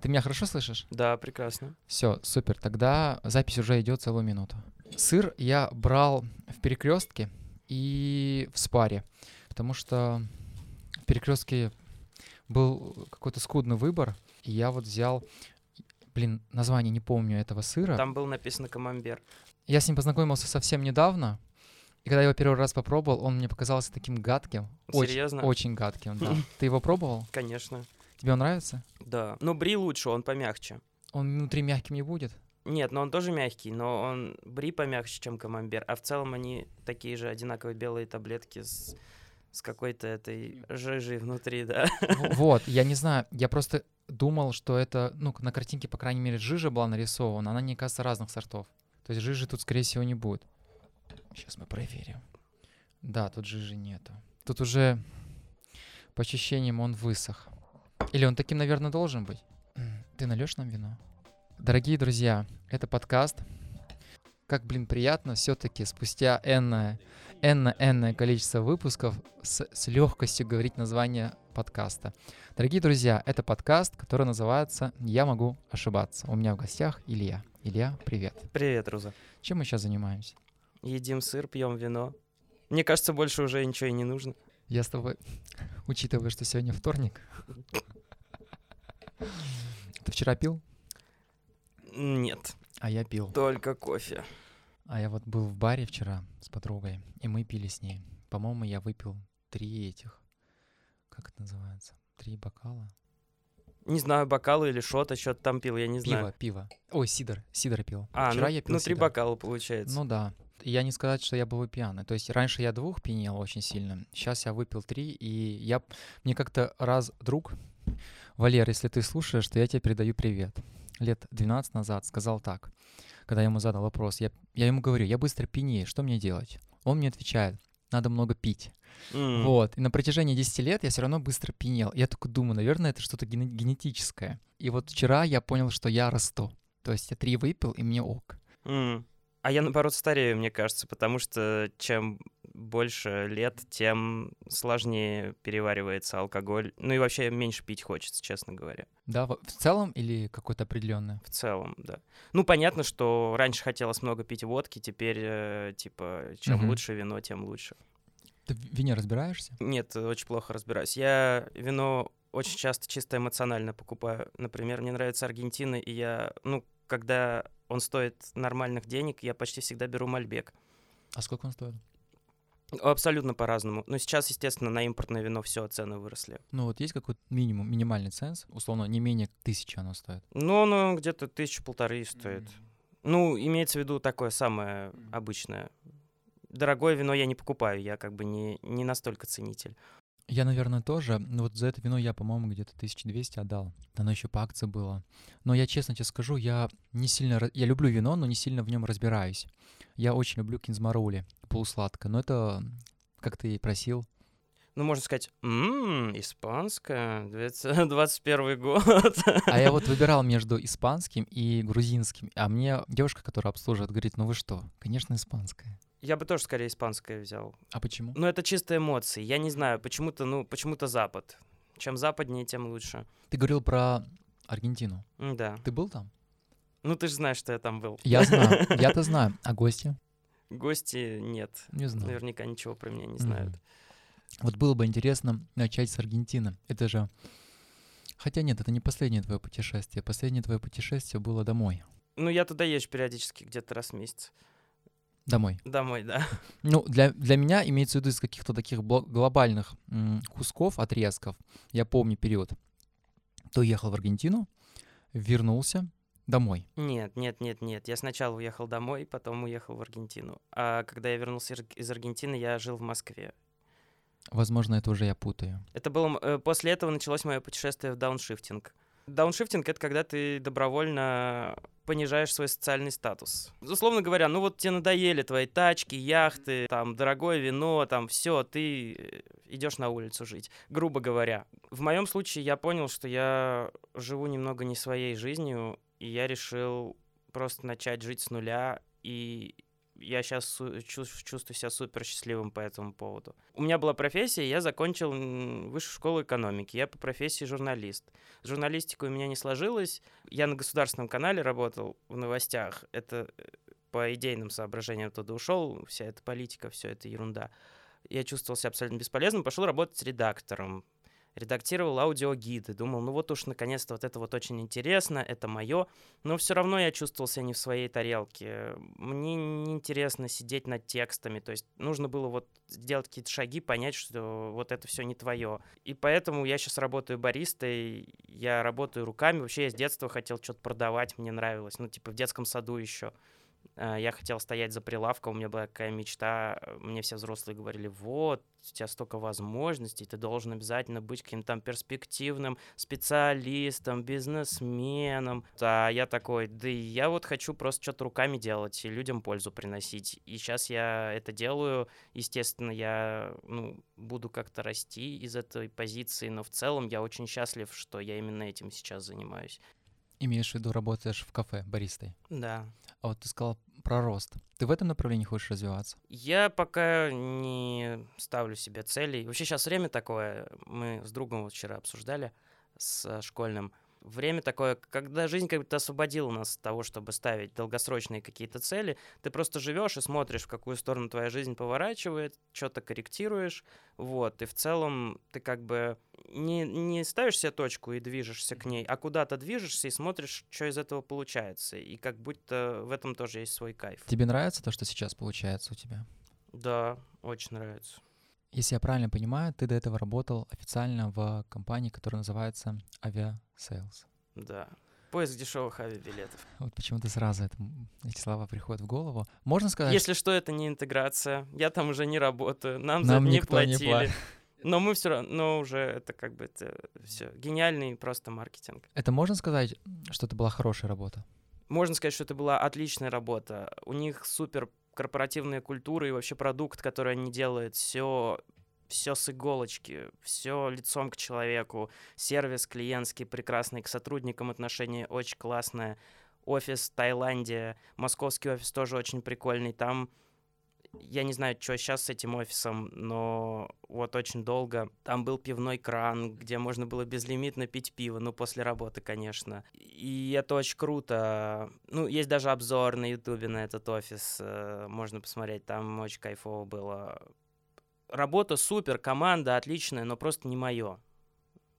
Ты меня хорошо слышишь? Да, прекрасно. Все, супер. Тогда запись уже идет целую минуту. Сыр я брал в перекрестке и в спаре, потому что в перекрестке был какой-то скудный выбор, и я вот взял, блин, название не помню этого сыра. Там был написано камамбер. Я с ним познакомился совсем недавно, и когда я его первый раз попробовал, он мне показался таким гадким. Очень, Серьезно? очень гадким, да. Ты его пробовал? Конечно. Тебе он нравится? Да. Но бри лучше, он помягче. Он внутри мягким не будет? Нет, но он тоже мягкий, но он бри помягче, чем камамбер. А в целом они такие же одинаковые белые таблетки с, с какой-то этой жижей внутри, да. В- Вот, я не знаю, я просто думал, что это, ну, на картинке, по крайней мере, жижа была нарисована, она, мне кажется, разных сортов. То есть жижи тут, скорее всего, не будет. Сейчас мы проверим. Да, тут жижи нету. Тут уже по ощущениям он высох. Или он таким, наверное, должен быть. Ты нальешь нам вино? Дорогие друзья, это подкаст. Как, блин, приятно все-таки спустя энное, энное, энное количество выпусков с, с легкостью говорить название подкаста. Дорогие друзья, это подкаст, который называется «Я могу ошибаться». У меня в гостях Илья. Илья, привет. Привет, Руза. Чем мы сейчас занимаемся? Едим сыр, пьем вино. Мне кажется, больше уже ничего и не нужно. Я с тобой, учитывая, что сегодня вторник. Ты вчера пил? Нет, А я пил. только кофе. А я вот был в баре вчера с подругой, и мы пили с ней. По-моему, я выпил три этих, как это называется, три бокала. Не знаю, бокалы или что-то, что-то там пил, я не Пиво, знаю. пиво. Ой, сидр, сидр пил. А, вчера ну, я пил ну три сидр. бокала получается. Ну да. Я не сказать, что я был пьяный. То есть раньше я двух пьянел очень сильно. Сейчас я выпил три, и я... Мне как-то раз друг, Валер, если ты слушаешь, то я тебе передаю привет. Лет 12 назад сказал так, когда я ему задал вопрос. Я, я ему говорю, я быстро пьянею, что мне делать? Он мне отвечает, надо много пить. М. Вот. И на протяжении 10 лет я все равно быстро пьянел. Я только думаю, наверное, это что-то гене- генетическое. И вот вчера я понял, что я расту. То есть я три выпил, и мне ок. М. А я, наоборот, старею, мне кажется, потому что чем больше лет, тем сложнее переваривается алкоголь. Ну и вообще меньше пить хочется, честно говоря. Да, в целом или какое-то определенное? В целом, да. Ну, понятно, что раньше хотелось много пить водки, теперь, э, типа, чем Мгм. лучше вино, тем лучше. Ты в вине разбираешься? Нет, очень плохо разбираюсь. Я вино очень часто чисто эмоционально покупаю. Например, мне нравится Аргентина, и я, ну, когда он стоит нормальных денег, я почти всегда беру Мальбек. А сколько он стоит? Абсолютно по-разному. Но сейчас, естественно, на импортное вино все цены выросли. Ну вот есть какой-то минимум, минимальный ценз, условно, не менее тысячи оно стоит. Ну, оно где-то тысячу полторы стоит. Ну, имеется в виду такое самое обычное. Дорогое вино я не покупаю, я как бы не, не настолько ценитель. Я, наверное, тоже. Но вот за это вино я, по-моему, где-то 1200 отдал. Оно еще по акции было. Но я честно тебе скажу, я не сильно... Я люблю вино, но не сильно в нем разбираюсь. Я очень люблю кинзмарули, полусладкое. Но это, как ты и просил, Ну, можно сказать, «М, испанское, 21 год. А я вот выбирал между испанским и грузинским. А мне девушка, которая обслуживает, говорит, ну вы что, конечно, испанское. Я бы тоже скорее испанское взял. А почему? Но это чисто эмоции. Я не знаю, почему-то, ну, почему-то Запад. Чем западнее, тем лучше. Ты говорил про Аргентину. Да. Ты был там? Ну, ты же знаешь, что я там был. Я знаю, я-то знаю. А гости? Гости нет. Не знаю. Наверняка ничего про меня не знают. Вот было бы интересно начать с Аргентины. Это же... Хотя нет, это не последнее твое путешествие. Последнее твое путешествие было домой. Ну, я туда езжу периодически, где-то раз в месяц. Домой. Домой, да. Ну, для, для меня имеется в виду из каких-то таких глобальных кусков, отрезков. Я помню период. То ехал в Аргентину, вернулся домой. Нет, нет, нет, нет. Я сначала уехал домой, потом уехал в Аргентину. А когда я вернулся из- Аргентины, я жил в Москве. Возможно, это уже я путаю. Это было... э, После этого началось мое путешествие в дауншифтинг. Дауншифтинг — это когда ты добровольно понижаешь свой социальный статус. Условно говоря, ну вот тебе надоели твои тачки, яхты, там, дорогое вино, там, все, ты идешь на улицу жить, грубо говоря. В моем случае я понял, что я живу немного не своей жизнью, и я решил просто начать жить с нуля и я сейчас чувствую себя супер счастливым по этому поводу. У меня была профессия, я закончил высшую школу экономики. Я по профессии журналист. С журналистикой у меня не сложилось. Я на государственном канале работал в новостях. Это э, по идейным соображениям туда ушел. Вся эта политика, все это ерунда. Я чувствовал себя абсолютно бесполезным. Пошел работать редактором редактировал аудиогиды, думал, ну вот уж наконец-то вот это вот очень интересно, это мое, но все равно я чувствовал себя не в своей тарелке. Мне неинтересно сидеть над текстами, то есть нужно было вот сделать какие-то шаги, понять, что вот это все не твое. И поэтому я сейчас работаю баристой, я работаю руками, вообще я с детства хотел что-то продавать, мне нравилось, ну типа в детском саду еще. Э, я хотел стоять за прилавком, у меня была такая мечта. Мне все взрослые говорили, вот, у тебя столько возможностей, ты должен обязательно быть каким-то там перспективным специалистом, бизнесменом. А я такой, да я вот хочу просто что-то руками делать и людям пользу приносить. И сейчас я это делаю. Естественно, я ну, буду как-то расти из этой позиции, но в целом я очень счастлив, что я именно этим сейчас занимаюсь. Имеешь в виду, работаешь в кафе баристой? Да. А вот ты сказал про рост. Ты в этом направлении хочешь развиваться? Я пока не ставлю себе целей. Вообще сейчас время такое. Мы с другом вот вчера обсуждали с школьным время такое, когда жизнь как будто освободила нас от того, чтобы ставить долгосрочные какие-то цели. Ты просто живешь и смотришь, в какую сторону твоя жизнь поворачивает, что-то корректируешь, вот, и в целом ты как бы не, не ставишь себе точку и движешься к ней, а куда-то движешься и смотришь, что из этого получается. И как будто в этом тоже есть свой кайф. Тебе нравится то, что сейчас получается у тебя? Да, очень нравится. Если я правильно понимаю, ты до этого работал официально в компании, которая называется Aviasales. Да. Поиск дешевых авиабилетов. Вот почему-то сразу это, эти слова приходят в голову. Можно сказать... Если что, это не интеграция. Я там уже не работаю. Нам, Нам за это не платили. Не Но мы все равно, но уже это как бы это все гениальный просто маркетинг. Это можно сказать, что это была хорошая работа? Можно сказать, что это была отличная работа. У них супер корпоративная культура и вообще продукт, который они делают, все все с иголочки, все лицом к человеку, сервис клиентский прекрасный, к сотрудникам отношение очень классное, офис в Таиланде, московский офис тоже очень прикольный, там я не знаю, что сейчас с этим офисом, но вот очень долго там был пивной кран, где можно было безлимитно пить пиво, ну, после работы, конечно. И это очень круто. Ну, есть даже обзор на ютубе на этот офис, э, можно посмотреть, там очень кайфово было. Работа супер, команда отличная, но просто не мое.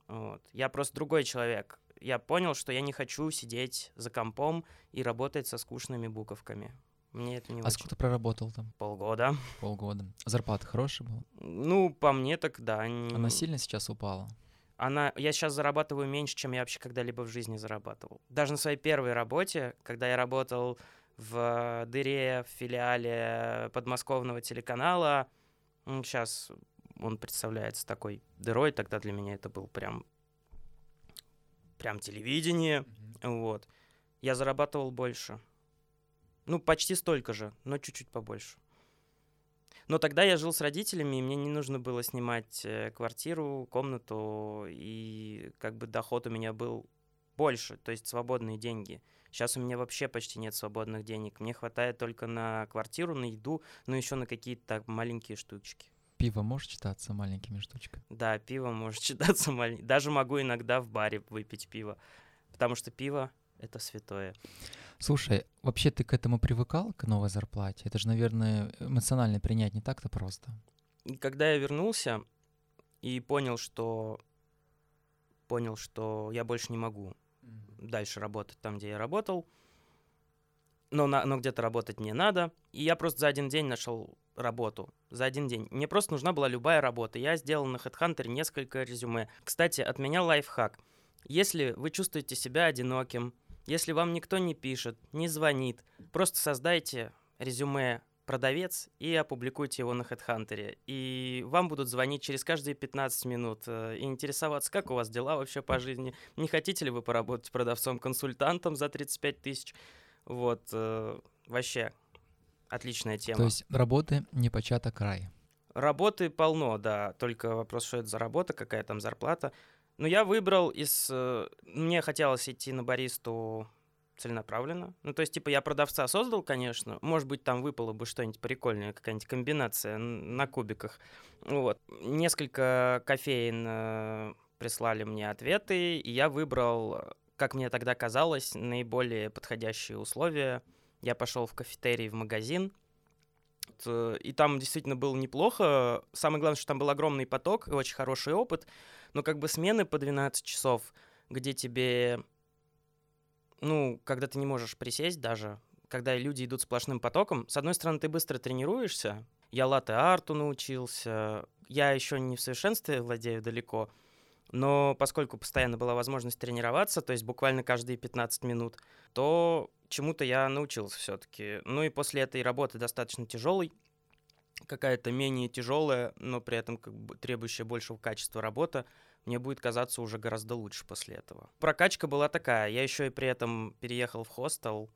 Вот. Я просто другой человек. Я понял, что я не хочу сидеть за компом и работать со скучными буковками. Мне это не А очень. сколько ты проработал там? Полгода. Полгода. Зарплата хорошая была? Ну, по мне так да. Она сильно сейчас упала? Она, я сейчас зарабатываю меньше, чем я вообще когда-либо в жизни зарабатывал. Даже на своей первой работе, когда я работал в дыре в филиале подмосковного телеканала, ну, сейчас он представляется такой дырой, тогда для меня это был прям прям телевидение, mm-hmm. вот. Я зарабатывал больше. Ну, почти столько же, но чуть-чуть побольше. Но тогда я жил с родителями, и мне не нужно было снимать э, квартиру, комнату, и как бы доход у меня был больше, то есть свободные деньги. Сейчас у меня вообще почти нет свободных денег. Мне хватает только на квартиру, на еду, ну еще на какие-то маленькие штучки. Пиво может считаться маленькими штучками? Да, пиво может считаться маленьким. Даже могу иногда в баре выпить пиво, потому что пиво — это святое. Слушай, вообще ты к этому привыкал, к новой зарплате? Это же, наверное, эмоционально принять не так-то просто. Когда я вернулся и понял, что понял, что я больше не могу mm-hmm. дальше работать там, где я работал, но, на, но где-то работать не надо. И я просто за один день нашел работу. За один день. Мне просто нужна была любая работа. Я сделал на HeadHunter несколько резюме. Кстати, от меня лайфхак. Если вы чувствуете себя одиноким, если вам никто не пишет, не звонит, просто создайте резюме продавец и опубликуйте его на HeadHunter. И вам будут звонить через каждые 15 минут э, и интересоваться, как у вас дела вообще по жизни. Не хотите ли вы поработать продавцом-консультантом за 35 тысяч? Вот, э, вообще отличная тема. То есть работы не початок край. Работы полно, да. Только вопрос, что это за работа, какая там зарплата. Но я выбрал из... Э, мне хотелось идти на баристу целенаправленно. Ну, то есть, типа, я продавца создал, конечно. Может быть, там выпало бы что-нибудь прикольное, какая-нибудь комбинация на кубиках. Вот. Несколько кофеин э, прислали мне ответы, и я выбрал, как мне тогда казалось, наиболее подходящие условия. Я пошел в кафетерий, в магазин, и там действительно было неплохо. Самое главное, что там был огромный поток и очень хороший опыт. Но как бы смены по 12 часов, где тебе ну, когда ты не можешь присесть даже, когда люди идут сплошным потоком, с одной стороны, ты быстро тренируешься, я латте-арту научился, я еще не в совершенстве владею далеко, но поскольку постоянно была возможность тренироваться, то есть буквально каждые 15 минут, то чему-то я научился все-таки. Ну и после этой работы достаточно тяжелой, какая-то менее тяжелая, но при этом как бы требующая большего качества работа, мне будет казаться уже гораздо лучше после этого. Прокачка была такая. Я еще и при этом переехал в хостел,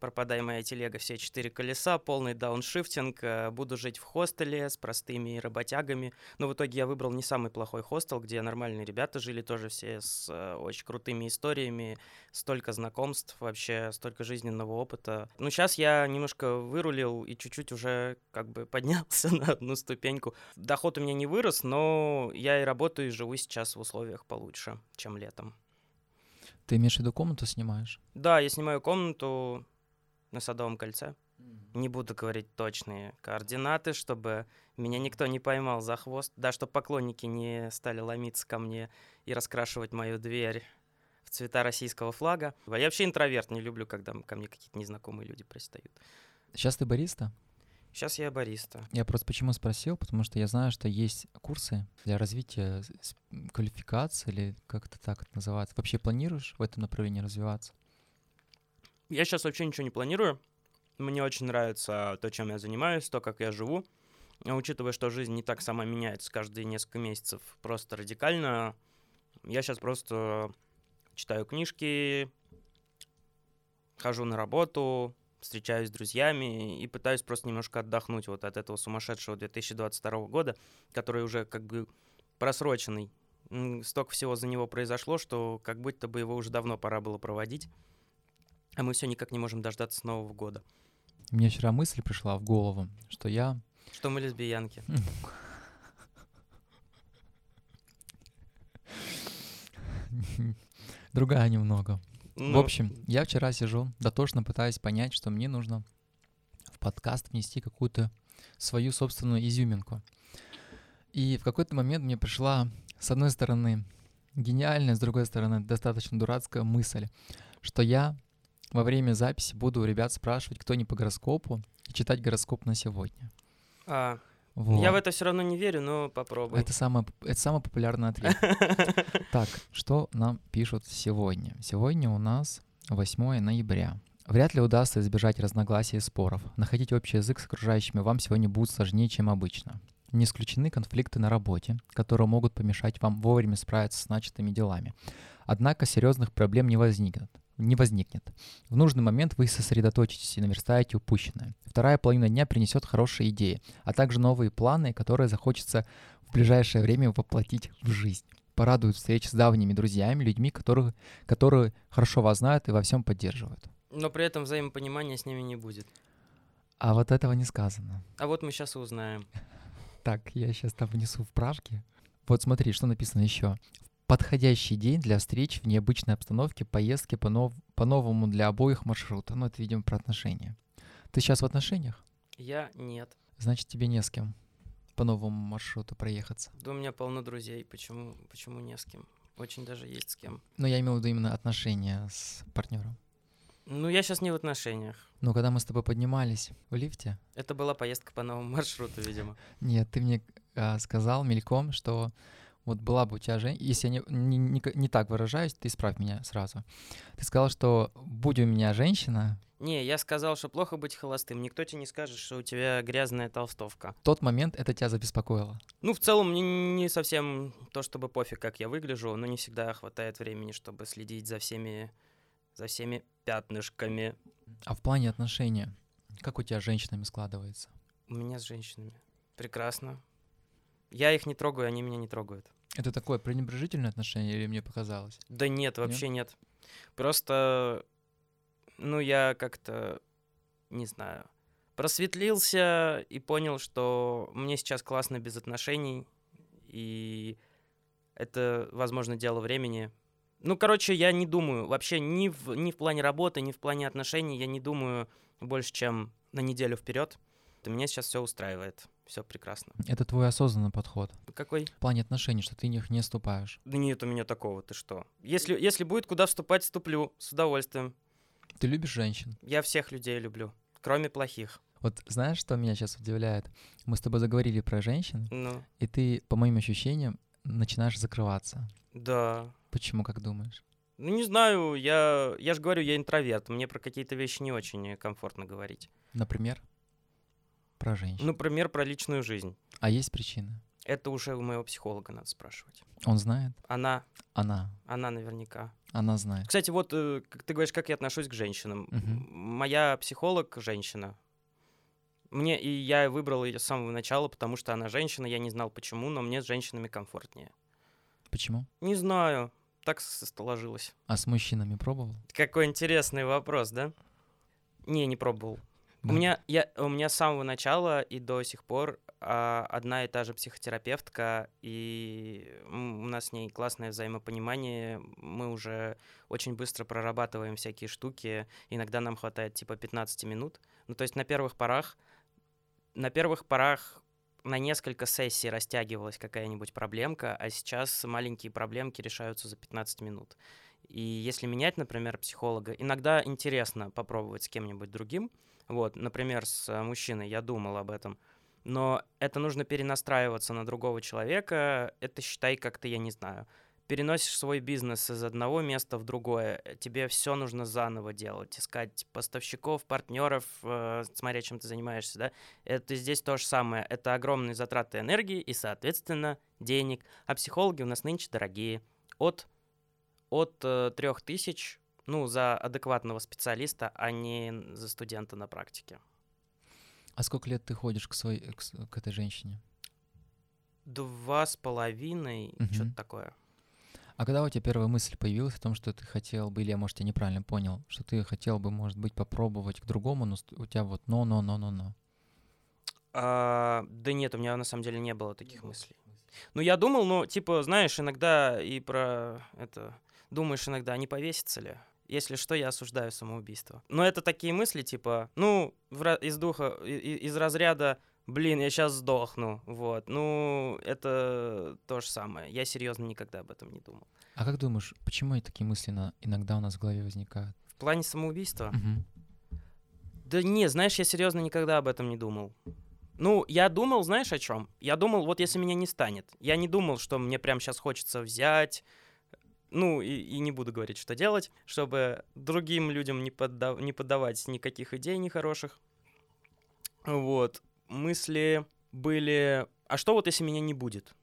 пропадай моя телега, все четыре колеса, полный дауншифтинг, э, буду жить в хостеле с простыми работягами. Но в итоге я выбрал не самый плохой хостел, где нормальные ребята жили тоже все с э, очень крутыми историями, столько знакомств, вообще столько жизненного опыта. Ну, сейчас я немножко вырулил и чуть-чуть уже как бы поднялся на одну ступеньку. Доход у меня не вырос, но я и работаю, и живу сейчас в условиях получше, чем летом. Ты имеешь в виду комнату снимаешь? Да, я снимаю комнату на Садовом кольце. Не буду говорить точные координаты, чтобы меня никто не поймал за хвост, да, чтобы поклонники не стали ломиться ко мне и раскрашивать мою дверь в цвета российского флага. Я вообще интроверт, не люблю, когда ко мне какие-то незнакомые люди пристают. Сейчас ты бариста? Сейчас я бариста. Я просто почему спросил, потому что я знаю, что есть курсы для развития квалификации, или как это так это называется. Вообще планируешь в этом направлении развиваться? Я сейчас вообще ничего не планирую. Мне очень нравится то, чем я занимаюсь, то, как я живу. Учитывая, что жизнь не так сама меняется каждые несколько месяцев, просто радикально, я сейчас просто читаю книжки, хожу на работу, встречаюсь с друзьями и пытаюсь просто немножко отдохнуть вот от этого сумасшедшего 2022 года, который уже как бы просроченный. Столько всего за него произошло, что как будто бы его уже давно пора было проводить. А мы все никак не можем дождаться Нового года. Мне вчера мысль пришла в голову, что я... Что мы лесбиянки. Другая немного. Ну. В общем, я вчера сижу, дотошно пытаюсь понять, что мне нужно в подкаст внести какую-то свою собственную изюминку. И в какой-то момент мне пришла, с одной стороны, гениальная, с другой стороны, достаточно дурацкая мысль, что я во время записи буду у ребят спрашивать, кто не по гороскопу, и читать гороскоп на сегодня. А, вот. Я в это все равно не верю, но попробуй. Это, самое, это самый популярный ответ. Так, что нам пишут сегодня? Сегодня у нас 8 ноября. Вряд ли удастся избежать разногласий и споров. Находить общий язык с окружающими вам сегодня будет сложнее, чем обычно. Не исключены конфликты на работе, которые могут помешать вам вовремя справиться с начатыми делами. Однако серьезных проблем не возникнет не возникнет. В нужный момент вы сосредоточитесь и наверстаете упущенное. Вторая половина дня принесет хорошие идеи, а также новые планы, которые захочется в ближайшее время воплотить в жизнь. Порадуют встречи с давними друзьями, людьми, которые, которые хорошо вас знают и во всем поддерживают. Но при этом взаимопонимания с ними не будет. А вот этого не сказано. А вот мы сейчас и узнаем. Так, я сейчас там внесу вправки. Вот смотри, что написано еще подходящий день для встреч в необычной обстановке, поездки по, нов- по новому для обоих маршрута. Ну, это, видимо, про отношения. Ты сейчас в отношениях? Я нет. Значит, тебе не с кем по новому маршруту проехаться. Да у меня полно друзей. Почему, почему не с кем? Очень даже есть с кем. Но я имел в виду именно отношения с партнером. Ну, я сейчас не в отношениях. Ну, когда мы с тобой поднимались в лифте... Это была поездка по новому маршруту, видимо. Нет, ты мне а, сказал мельком, что вот была бы у тебя женщина, если я не, не, не, не так выражаюсь, ты исправь меня сразу. Ты сказал, что будь у меня женщина... Не, я сказал, что плохо быть холостым. Никто тебе не скажет, что у тебя грязная толстовка. В тот момент это тебя забеспокоило? Ну, в целом, мне не совсем то, чтобы пофиг, как я выгляжу, но не всегда хватает времени, чтобы следить за всеми, за всеми пятнышками. А в плане отношения, как у тебя с женщинами складывается? У меня с женщинами. Прекрасно. Я их не трогаю, они меня не трогают. Это такое пренебрежительное отношение или мне показалось? Да нет, вообще нет. нет. Просто Ну, я как-то, не знаю, просветлился и понял, что мне сейчас классно без отношений, и это, возможно, дело времени. Ну, короче, я не думаю вообще ни в, ни в плане работы, ни в плане отношений, я не думаю больше, чем на неделю вперед. Меня сейчас все устраивает, все прекрасно. Это твой осознанный подход. Какой? В плане отношений, что ты в них не вступаешь. Да нет у меня такого, ты что? Если, если будет куда вступать, вступлю, с удовольствием. Ты любишь женщин? Я всех людей люблю, кроме плохих. Вот знаешь, что меня сейчас удивляет? Мы с тобой заговорили про женщин, Ну, и ты, по моим ощущениям, начинаешь закрываться. да. Почему, как думаешь? Ну, не знаю, я, я же говорю, я интроверт, мне про какие-то вещи не очень комфортно говорить. Например? Про женщин. Например, про личную жизнь. А есть причины? Это уже у моего психолога надо спрашивать. Он знает? Она, Она. она наверняка. Она знает. Кстати, вот э, как ты говоришь, как я отношусь к женщинам. Мгм. Моя психолог женщина. Мне и я выбрал ее с самого начала, потому что она женщина. Я не знал почему, но мне с женщинами комфортнее. Почему? Не знаю, так сложилось. А с мужчинами пробовал? Какой интересный вопрос, да? Не, не пробовал. Да. У меня я у меня с самого начала и до сих пор а, одна и та же психотерапевтка, и у нас с ней классное взаимопонимание. Мы уже очень быстро прорабатываем всякие штуки. Иногда нам хватает типа 15 минут. Ну, то есть на первых порах, на первых порах на несколько сессий растягивалась какая-нибудь проблемка, а сейчас маленькие проблемки решаются за 15 минут. И если менять, например, психолога, иногда интересно попробовать с кем-нибудь другим. Вот, например, с э, мужчиной я думал об этом. Но это нужно перенастраиваться на другого человека. Это считай как-то, я не знаю, переносишь свой бизнес из одного места в другое. э, Тебе все нужно заново делать, искать поставщиков, партнеров, э, смотря чем ты занимаешься, да. Это здесь то же самое. Это огромные затраты энергии и, соответственно, денег. А психологи у нас нынче дорогие. От от трех тысяч, ну, за адекватного специалиста, а не за студента на практике. А сколько лет ты ходишь к, своей, к, к этой женщине? Два с половиной, Мгм. что-то такое. А когда у тебя первая мысль появилась о том, что ты хотел бы, или я, может, я неправильно понял, что ты хотел бы, может быть, попробовать к другому, но у тебя вот но-но-но-но-но. А, да нет, у меня на самом деле не было таких мыслей. Ну, я думал, ну, типа, знаешь, иногда и про это... Думаешь иногда, а не повесится ли? Если что, я осуждаю самоубийство. Но это такие мысли, типа, ну, из духа, из разряда, блин, я сейчас сдохну, вот. Ну, это то же самое. Я серьезно никогда об этом не думал. А как думаешь, почему и такие мысли на- иногда у нас в голове возникают? В плане самоубийства? Мгм. Да не, знаешь, я серьезно никогда об этом не думал. Ну, я думал, знаешь, о чем? Я думал, вот если меня не станет. Я не думал, что мне прямо сейчас хочется взять, ну, и, и не буду говорить, что делать, чтобы другим людям не, подда- не поддавать никаких идей нехороших. Вот. Мысли были, а что вот если меня не будет?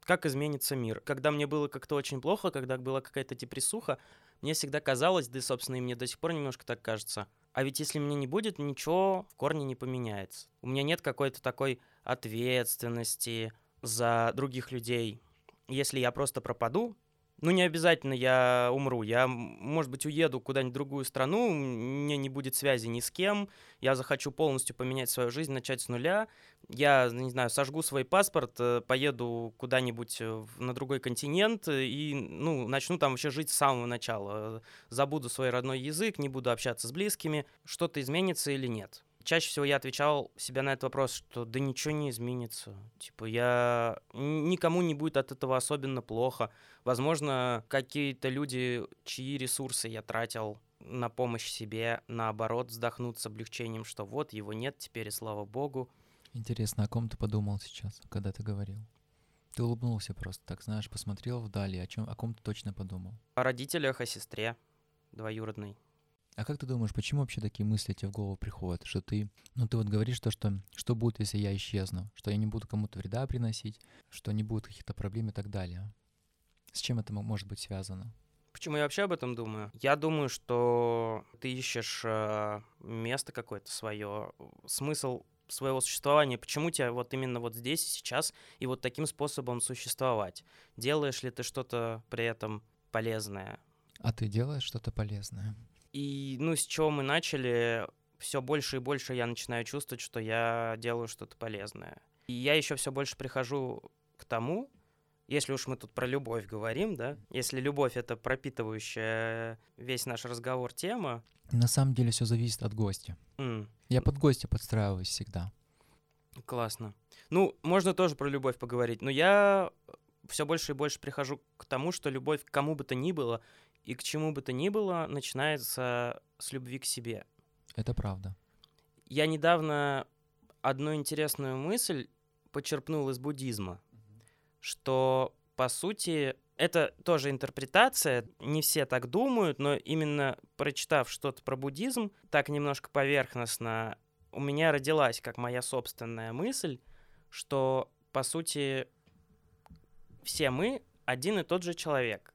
Как изменится мир? Когда мне было как-то очень плохо, когда была какая-то депрессуха, мне всегда казалось, да собственно, и мне до сих пор немножко так кажется, а ведь если меня не будет, ничего в корне не поменяется. У меня нет какой-то такой ответственности за других людей. Если я просто пропаду, ну, не обязательно я умру. Я, может быть, уеду куда-нибудь в другую страну, мне не будет связи ни с кем, я захочу полностью поменять свою жизнь, начать с нуля. Я, не знаю, сожгу свой паспорт, э, поеду куда-нибудь э, на другой континент э, и, ну, начну там вообще жить с самого начала. Забуду свой родной язык, не буду общаться с близкими. Что-то изменится или нет? Чаще всего я отвечал себе на этот вопрос, что да ничего не изменится. Типа я... Никому не будет от этого особенно плохо. Возможно, какие-то люди, чьи ресурсы я тратил на помощь себе, наоборот, вздохнут с облегчением, что вот, его нет теперь, и слава богу. Интересно, о ком ты подумал сейчас, когда ты говорил? Ты улыбнулся просто, так знаешь, посмотрел вдали, о чем, о ком ты точно подумал. О родителях, о сестре двоюродной. А как ты думаешь, почему вообще такие мысли тебе в голову приходят? Что ты, ну ты вот говоришь то, что что будет, если я исчезну? Что я не буду кому-то вреда приносить, что не будет каких-то проблем и так далее. С чем это мо- может быть связано? Почему я вообще об этом думаю? Я думаю, что ты ищешь э, место какое-то свое, смысл своего существования. Почему тебе вот именно вот здесь и сейчас и вот таким способом существовать? Делаешь ли ты что-то при этом полезное? А ты делаешь что-то полезное? И, ну, с чего мы начали, все больше и больше я начинаю чувствовать, что я делаю что-то полезное. И я еще все больше прихожу к тому, если уж мы тут про любовь говорим, да, если любовь это пропитывающая весь наш разговор тема. На самом деле все зависит от гостя. м, Я под гостя подстраиваюсь всегда. Классно. Ну, можно тоже про любовь поговорить, но я все больше и больше прихожу к тому, что любовь к кому бы то ни было и к чему бы то ни было начинается с любви к себе. Это правда. Я недавно одну интересную мысль почерпнул из буддизма, что, по сути, это тоже интерпретация, не все так думают, но именно прочитав что-то про буддизм, так немножко поверхностно, у меня родилась как моя собственная мысль, что, по сути, все мы один и тот же человек.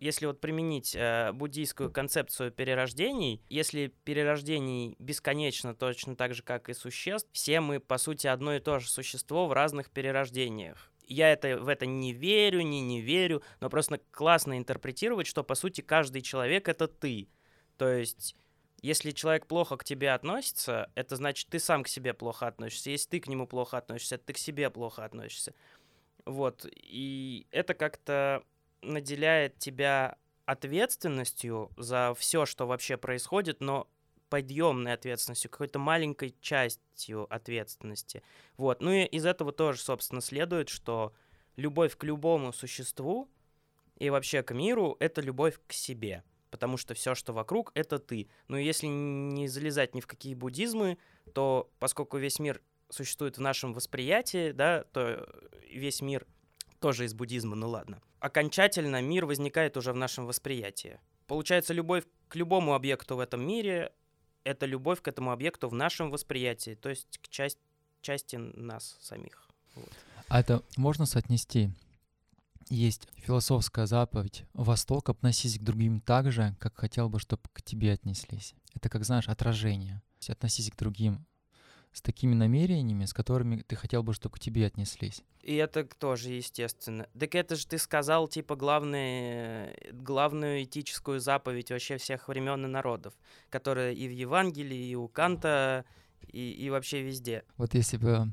Если вот применить э, буддийскую концепцию перерождений, если перерождений бесконечно точно так же, как и существ, все мы, по сути, одно и то же существо в разных перерождениях. Я это, в это не верю, не не верю, но просто классно интерпретировать, что, по сути, каждый человек — это ты. То есть если человек плохо к тебе относится, это значит, ты сам к себе плохо относишься. Если ты к нему плохо относишься, ты к себе плохо относишься. Вот. И это как-то наделяет тебя ответственностью за все, что вообще происходит, но подъемной ответственностью, какой-то маленькой частью ответственности. Вот. Ну и из этого тоже, собственно, следует, что любовь к любому существу и вообще к миру — это любовь к себе. Потому что все, что вокруг, это ты. Ну и если не залезать ни в какие буддизмы, то поскольку весь мир существует в нашем восприятии, да, то весь мир тоже из буддизма, ну ладно. Окончательно мир возникает уже в нашем восприятии. Получается, любовь к любому объекту в этом мире — это любовь к этому объекту в нашем восприятии, то есть к часть, части нас самих. Вот. А это можно соотнести? Есть философская заповедь «Восток относись к другим так же, как хотел бы, чтобы к тебе отнеслись». Это, как знаешь, отражение. Относись к другим с такими намерениями, с которыми ты хотел бы, чтобы к тебе отнеслись. И это тоже естественно. Так это же ты сказал, типа, главное, главную этическую заповедь вообще всех времен и народов, которая и в Евангелии, и у Канта, и, и вообще везде. Вот если бы,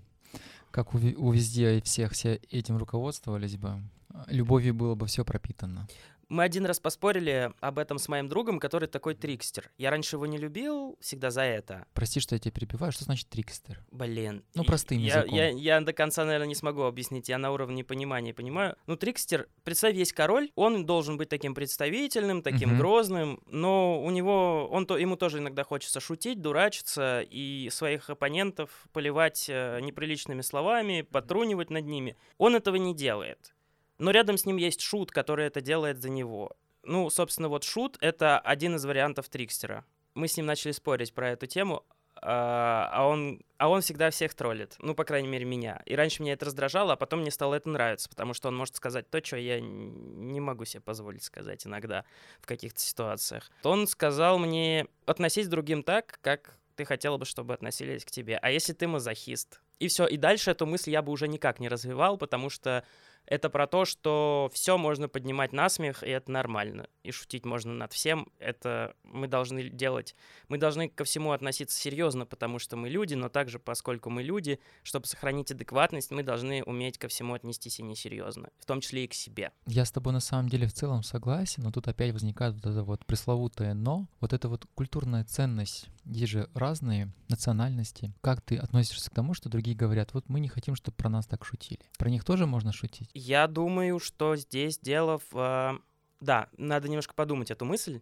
как у, у везде и всех, все этим руководствовались бы, любовью было бы все пропитано. Мы один раз поспорили об этом с моим другом, который такой трикстер. Я раньше его не любил, всегда за это. Прости, что я тебя перебиваю. Что значит трикстер? Блин. Ну, простым я, языком. Я, я до конца, наверное, не смогу объяснить. Я на уровне понимания понимаю. Ну, трикстер, представь, есть король, он должен быть таким представительным, таким Мгм. грозным, но у него, он то, ему тоже иногда хочется шутить, дурачиться и своих оппонентов поливать э, неприличными словами, потрунивать над ними. Он этого не делает. Но рядом с ним есть шут, который это делает за него. Ну, собственно, вот шут — это один из вариантов трикстера. Мы с ним начали спорить про эту тему, а а он, а он всегда всех троллит. Ну, по крайней мере, меня. И раньше меня это раздражало, а потом мне стало это нравиться, потому что он может сказать то, что я не могу себе позволить сказать иногда в каких-то ситуациях. Он сказал мне относись к другим так, как ты хотела бы, чтобы относились к тебе. А если ты мазохист? И все. И дальше эту мысль я бы уже никак не развивал, потому что это про то, что все можно поднимать на смех, и это нормально. И шутить можно над всем. Это мы должны делать. Мы должны ко всему относиться серьезно, потому что мы люди, но также, поскольку мы люди, чтобы сохранить адекватность, мы должны уметь ко всему отнестись и несерьезно, в том числе и к себе. Я с тобой на самом деле в целом согласен, но тут опять возникает вот это вот пресловутое «но». Вот эта вот культурная ценность. Есть же разные национальности. Как ты относишься к тому, что другие говорят, вот мы не хотим, чтобы про нас так шутили. Про них тоже можно шутить? Я думаю, что здесь дело в... э, Да, надо немножко подумать эту мысль,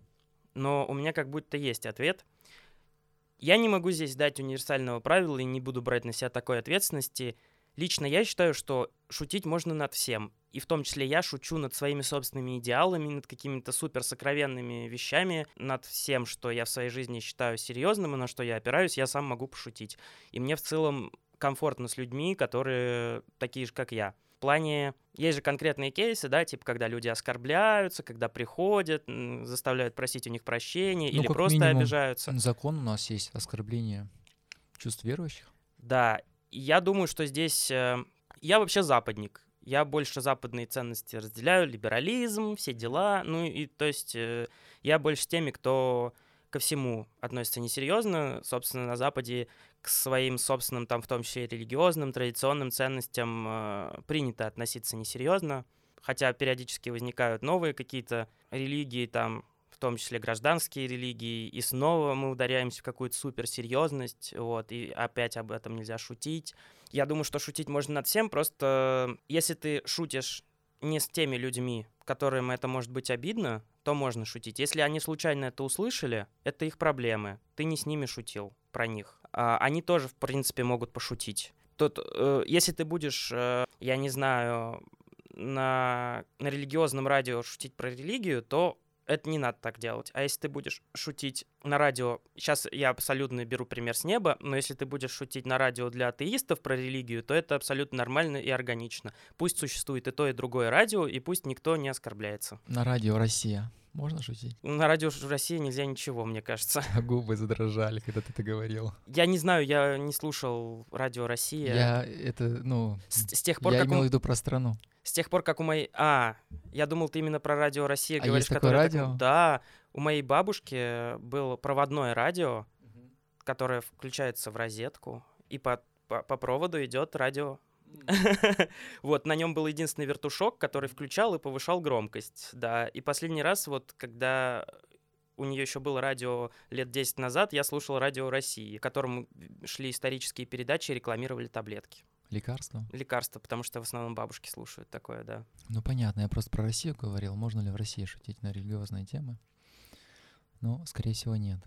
но у меня как будто есть ответ. Я не могу здесь дать универсального правила и не буду брать на себя такой ответственности. Лично я считаю, что шутить можно над всем. И в том числе я шучу над своими собственными идеалами, над какими-то супер сокровенными вещами, над всем, что я в своей жизни считаю серьезным и на что я опираюсь, я сам могу пошутить. И мне в целом комфортно с людьми, которые такие же, как я. В плане... Есть же конкретные кейсы, да, типа, когда люди оскорбляются, когда приходят, заставляют просить у них прощения Ну, или просто минимум, обижаются. Закон у нас есть оскорбление чувств верующих. Да, я думаю, что здесь... э, Я вообще западник. Я больше западные ценности разделяю, либерализм, все дела. Ну и то есть э, я больше теми, кто ко всему относится несерьезно. Собственно, на Западе к своим собственным, там, в том числе религиозным, традиционным ценностям э, принято относиться несерьезно. Хотя периодически возникают новые какие-то религии, там, в том числе гражданские религии, и снова мы ударяемся в какую-то суперсерьезность, вот, и опять об этом нельзя шутить. Я думаю, что шутить можно над всем, просто если ты шутишь не с теми людьми, которым это может быть обидно, то можно шутить. Если они случайно это услышали, это их проблемы. Ты не с ними шутил про них. А, они тоже, в принципе, могут пошутить. Тут, э, если ты будешь, э, я не знаю, на, на религиозном радио шутить про религию, то это не надо так делать. А если ты будешь шутить на радио, сейчас я абсолютно беру пример с неба, но если ты будешь шутить на радио для атеистов про религию, то это абсолютно нормально и органично. Пусть существует и то, и другое радио, и пусть никто не оскорбляется. На радио Россия. Можно шутить? На радио России нельзя ничего, мне кажется. А губы задрожали, когда ты это говорил. Я не знаю, я не слушал радио Россия. Я это, ну... С, с тех пор, я как имел в он... виду про страну. С тех пор, как у моей... А, я думал, ты именно про радио Россия А говоришь. есть такое которое так- радио? Да, у моей бабушки было проводное радио, которое включается в розетку, и по, по, по проводу идет радио. Вот, на нем был единственный вертушок, который включал и повышал громкость, да. И последний раз, вот, когда у нее еще было радио лет 10 назад, я слушал радио России, в котором шли исторические передачи и рекламировали таблетки. Лекарство? Лекарства, потому что в основном бабушки слушают такое, да. Ну, понятно, я просто про Россию говорил. Можно ли в России шутить на религиозные темы? Ну, скорее всего, нет.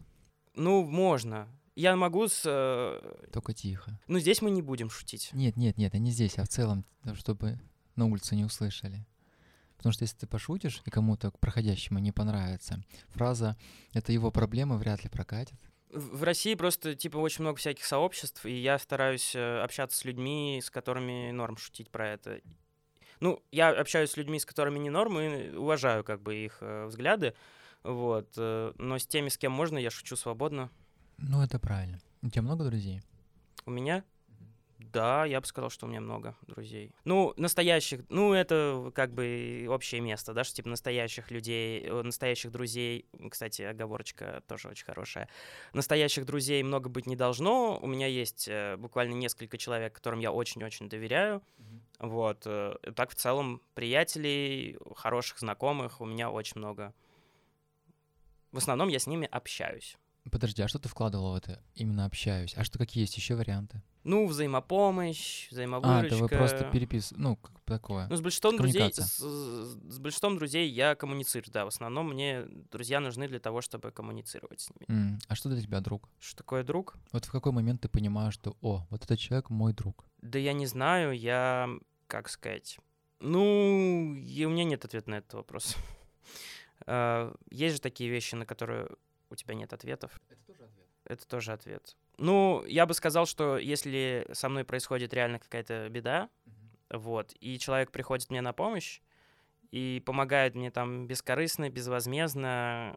Ну, можно. Я могу с... э, Только тихо. Ну, здесь мы не будем шутить. Нет, нет, нет, а не здесь, а в целом, ну, чтобы на улице не услышали. Потому что если ты пошутишь, и кому-то проходящему не понравится, фраза «это его проблемы» вряд ли прокатит. В России просто, типа, очень много всяких сообществ, и я стараюсь э, общаться с людьми, с которыми норм шутить про это. Ну, я общаюсь с людьми, с которыми не норм, и уважаю, как бы, их э, взгляды, вот. Но с теми, с кем можно, я шучу свободно. Ну, это правильно. У тебя много друзей? У меня? Да, я бы сказал, что у меня много друзей. Ну, настоящих, ну, это как бы общее место, да, что типа настоящих людей, э, настоящих друзей, кстати, оговорочка тоже очень хорошая. Настоящих друзей много быть не должно. У меня есть э, буквально несколько человек, которым я очень-очень доверяю. Вот. э, Так в целом приятелей, хороших знакомых у меня очень много. В основном я с ними общаюсь. Подожди, а что ты вкладывал в это? Именно общаюсь. А что какие есть еще варианты? Ну, взаимопомощь, А, взаимовыручка. это вы просто перепис... Ну, как такое. Ну, с большинством друзей, с, с большинством друзей я коммуницирую, да. В основном мне друзья нужны для того, чтобы коммуницировать с ними. М, А что для тебя друг? Что такое друг? Вот в какой момент ты понимаешь, что, о, вот этот человек мой друг? Да я не знаю, я, как сказать, ну, и у меня нет ответа на этот вопрос. А, Есть же такие вещи, на которые у тебя нет ответов. Это тоже ответ. Это тоже ответ. Ну, я бы сказал, что если со мной происходит реально какая-то беда, вот, и человек приходит мне на помощь и помогает мне там бескорыстно, безвозмездно,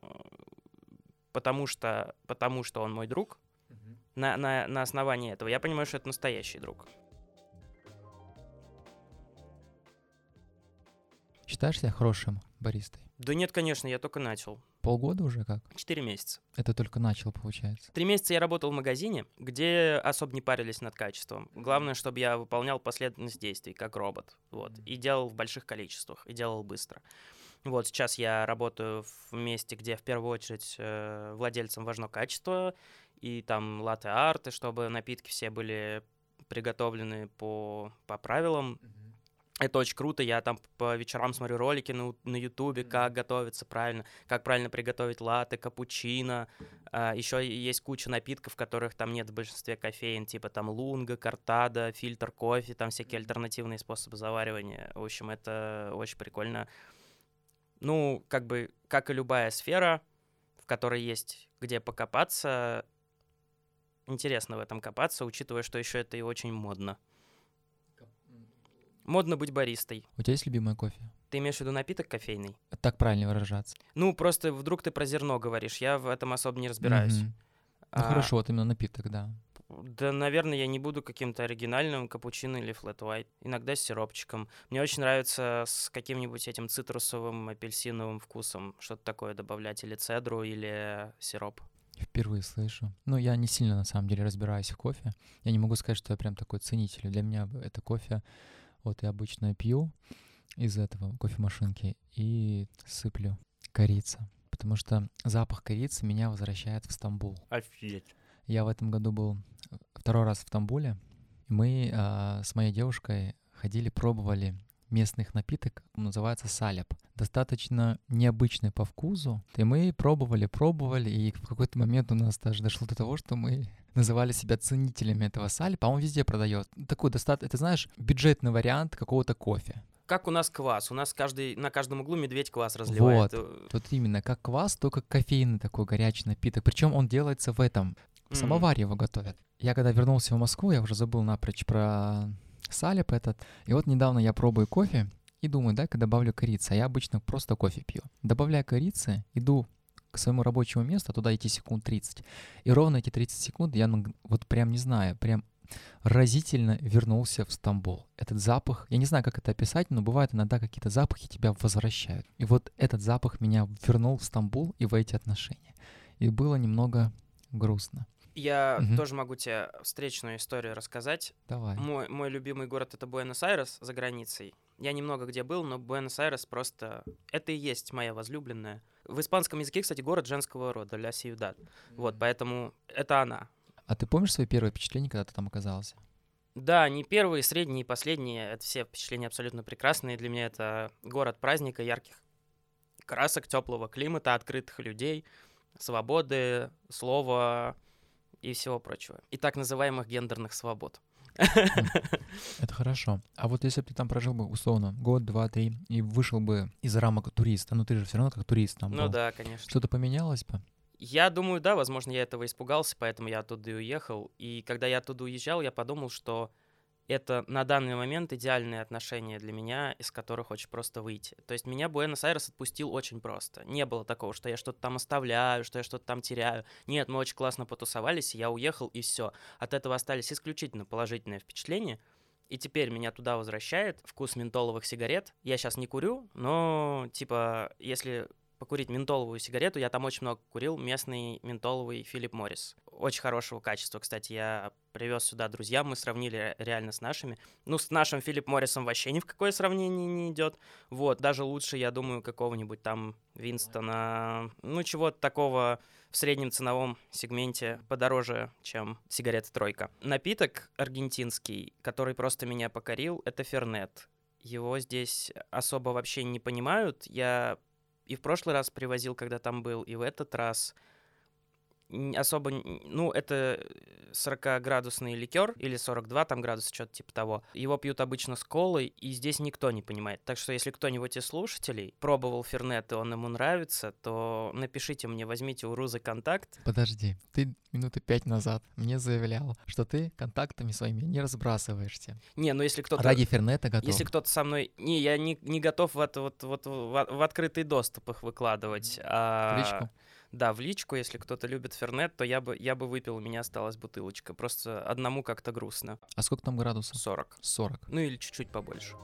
потому что, потому что он мой друг, на, на, на основании этого, я понимаю, что это настоящий друг. Считаешь себя хорошим баристой? Да нет, конечно, я только начал. Полгода уже как? Четыре месяца. Это только начал, получается. Три месяца я работал в магазине, где особо не парились над качеством. Главное, чтобы я выполнял последовательность действий, как робот. Вот. И делал в больших количествах, и делал быстро. Вот сейчас я работаю в месте, где в первую очередь э, владельцам важно качество, и там латте-арты, чтобы напитки все были приготовлены по, по правилам. Это очень круто. Я там по вечерам смотрю ролики на, на Ютубе, как готовиться правильно, как правильно приготовить латте, капучино. еще есть куча напитков, в которых там нет в большинстве кофеин, типа там лунга, картада, фильтр кофе, там всякие альтернативные способы заваривания. В общем, это очень прикольно. Ну, как бы, как и любая сфера, в которой есть где покопаться, интересно в этом копаться, учитывая, что еще это и очень модно. Модно быть баристой. У тебя есть любимый кофе? Ты имеешь в виду напиток кофейный? Так правильно выражаться. Ну, просто вдруг ты про зерно говоришь, я в этом особо не разбираюсь. Мгм. Ну А, хорошо, вот именно напиток, да. Да, наверное, я не буду каким-то оригинальным капучино или флэт white. Иногда с сиропчиком. Мне очень нравится с каким-нибудь этим цитрусовым, апельсиновым вкусом что-то такое добавлять. Или цедру, или сироп. Впервые слышу. Ну, я не сильно, на самом деле, разбираюсь в кофе. Я не могу сказать, что я прям такой ценитель. Для меня это кофе, вот я обычно пью из этого кофемашинки и сыплю корица. Потому что запах корицы меня возвращает в Стамбул. Офигеть. Я в этом году был второй раз в Стамбуле. Мы э, с моей девушкой ходили, пробовали местных напиток, называется саляб. Достаточно необычный по вкусу. И мы пробовали, пробовали, и в какой-то момент у нас даже дошло до того, что мы называли себя ценителями этого салипа, а он везде продает. Такой достаточно, это знаешь, бюджетный вариант какого-то кофе. Как у нас квас. У нас каждый, на каждом углу медведь квас разливает. Вот, тут именно как квас, только кофейный такой горячий напиток. Причем он делается в этом, в самоваре его готовят. Я когда вернулся в Москву, я уже забыл напрочь про салип этот. И вот недавно я пробую кофе и думаю, дай-ка добавлю корицы. А я обычно просто кофе пью. Добавляю корицы, иду к своему рабочему месту, туда идти секунд 30. И ровно эти 30 секунд я вот прям не знаю, прям разительно вернулся в Стамбул. Этот запах, я не знаю, как это описать, но бывает иногда какие-то запахи тебя возвращают. И вот этот запах меня вернул в Стамбул и в эти отношения. И было немного грустно. Я угу. тоже могу тебе встречную историю рассказать. Давай. Мой, мой любимый город — это Буэнос-Айрес за границей. Я немного где был, но Буэнос-Айрес просто... Это и есть моя возлюбленная. В испанском языке, кстати, город женского рода, ля сиюдад. Вот, поэтому это она. А ты помнишь свои первые впечатления, когда ты там оказался? Да, не первые, средние, последние. Это все впечатления абсолютно прекрасные. Для меня это город праздника, ярких красок, теплого климата, открытых людей, свободы, слова, и всего прочего. И так называемых гендерных свобод. Это хорошо. А вот если бы ты там прожил бы условно год, два, три и вышел бы из рамок туриста, ну ты же все равно как турист там Ну был. да, конечно. Что-то поменялось бы? Я думаю, да, возможно, я этого испугался, поэтому я оттуда и уехал. И когда я оттуда уезжал, я подумал, что это на данный момент идеальные отношения для меня, из которых очень просто выйти. То есть меня Буэнос-Айрес отпустил очень просто. Не было такого, что я что-то там оставляю, что я что-то там теряю. Нет, мы очень классно потусовались, я уехал, и все. От этого остались исключительно положительные впечатления. И теперь меня туда возвращает вкус ментоловых сигарет. Я сейчас не курю, но, типа, если покурить ментоловую сигарету. Я там очень много курил местный ментоловый Филипп Моррис. Очень хорошего качества, кстати. Я привез сюда друзьям, мы сравнили реально с нашими. Ну, с нашим Филипп Моррисом вообще ни в какое сравнение не идет. Вот, даже лучше, я думаю, какого-нибудь там Винстона, ну, чего-то такого в среднем ценовом сегменте подороже, чем сигарета «Тройка». Напиток аргентинский, который просто меня покорил, это Фернет. Его здесь особо вообще не понимают. Я и в прошлый раз привозил, когда там был, и в этот раз особо, ну, это 40-градусный ликер или 42 там градуса, что-то типа того. Его пьют обычно с колой, и здесь никто не понимает. Так что если кто-нибудь из слушателей пробовал Фернет, и он ему нравится, то напишите мне, возьмите у Рузы контакт. Подожди, ты минуты пять назад мне заявлял, что ты контактами своими не разбрасываешься. Не, ну если кто-то... Ради Фернета готов. Если кто-то со мной... Не, я не, не готов в, это, вот, вот, в, в открытый доступ их выкладывать. А... Личку? Да, в личку, если кто-то любит Фернет, то я бы, я бы выпил, у меня осталась бутылочка. Просто одному как-то грустно. А сколько там градусов? 40. 40. Ну или чуть-чуть побольше.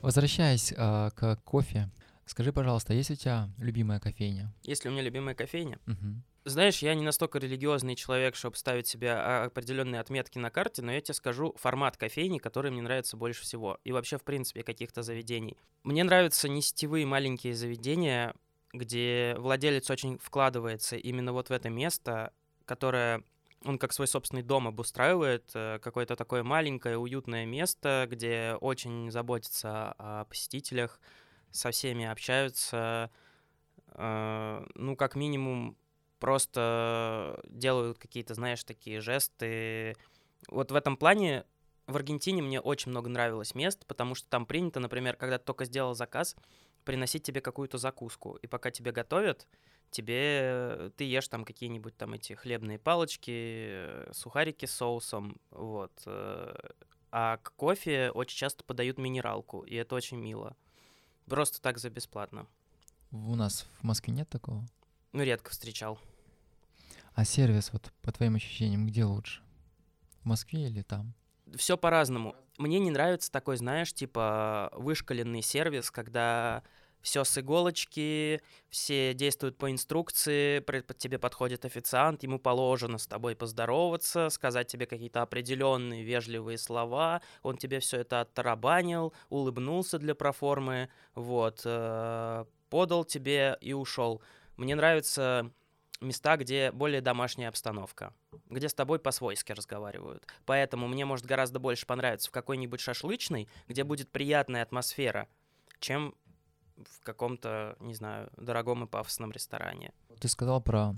Возвращаясь э, к кофе, скажи, пожалуйста, есть у тебя любимая кофейня? Есть ли у меня любимая кофейня? Угу. Знаешь, я не настолько религиозный человек, чтобы ставить себе а, определенные отметки на карте, но я тебе скажу формат кофейни, который мне нравится больше всего. И вообще, в принципе, каких-то заведений. Мне нравятся не сетевые маленькие заведения, где владелец очень вкладывается именно вот в это место, которое он как свой собственный дом обустраивает, э, какое-то такое маленькое, уютное место, где очень заботится о посетителях, со всеми общаются, э, ну, как минимум, просто делают какие-то, знаешь, такие жесты. Вот в этом плане в Аргентине мне очень много нравилось мест, потому что там принято, например, когда ты только сделал заказ, приносить тебе какую-то закуску. И пока тебе готовят, тебе ты ешь там какие-нибудь там эти хлебные палочки, сухарики с соусом, вот. Э, а к кофе очень часто подают минералку, и это очень мило. Просто так за бесплатно. У нас в Москве нет такого? Ну, редко встречал. А сервис, вот по твоим ощущениям, где лучше? В Москве или там? Все по-разному. Мне не нравится такой, знаешь, типа вышкаленный сервис, когда все с иголочки, все действуют по инструкции, под тебе подходит официант, ему положено с тобой поздороваться, сказать тебе какие-то определенные вежливые слова, он тебе все это оттарабанил, улыбнулся для проформы, вот, э, подал тебе и ушел. Мне нравятся места, где более домашняя обстановка, где с тобой по-свойски разговаривают. Поэтому мне может гораздо больше понравиться в какой-нибудь шашлычной, где будет приятная атмосфера, чем в каком-то, не знаю, дорогом и пафосном ресторане. Ты сказал про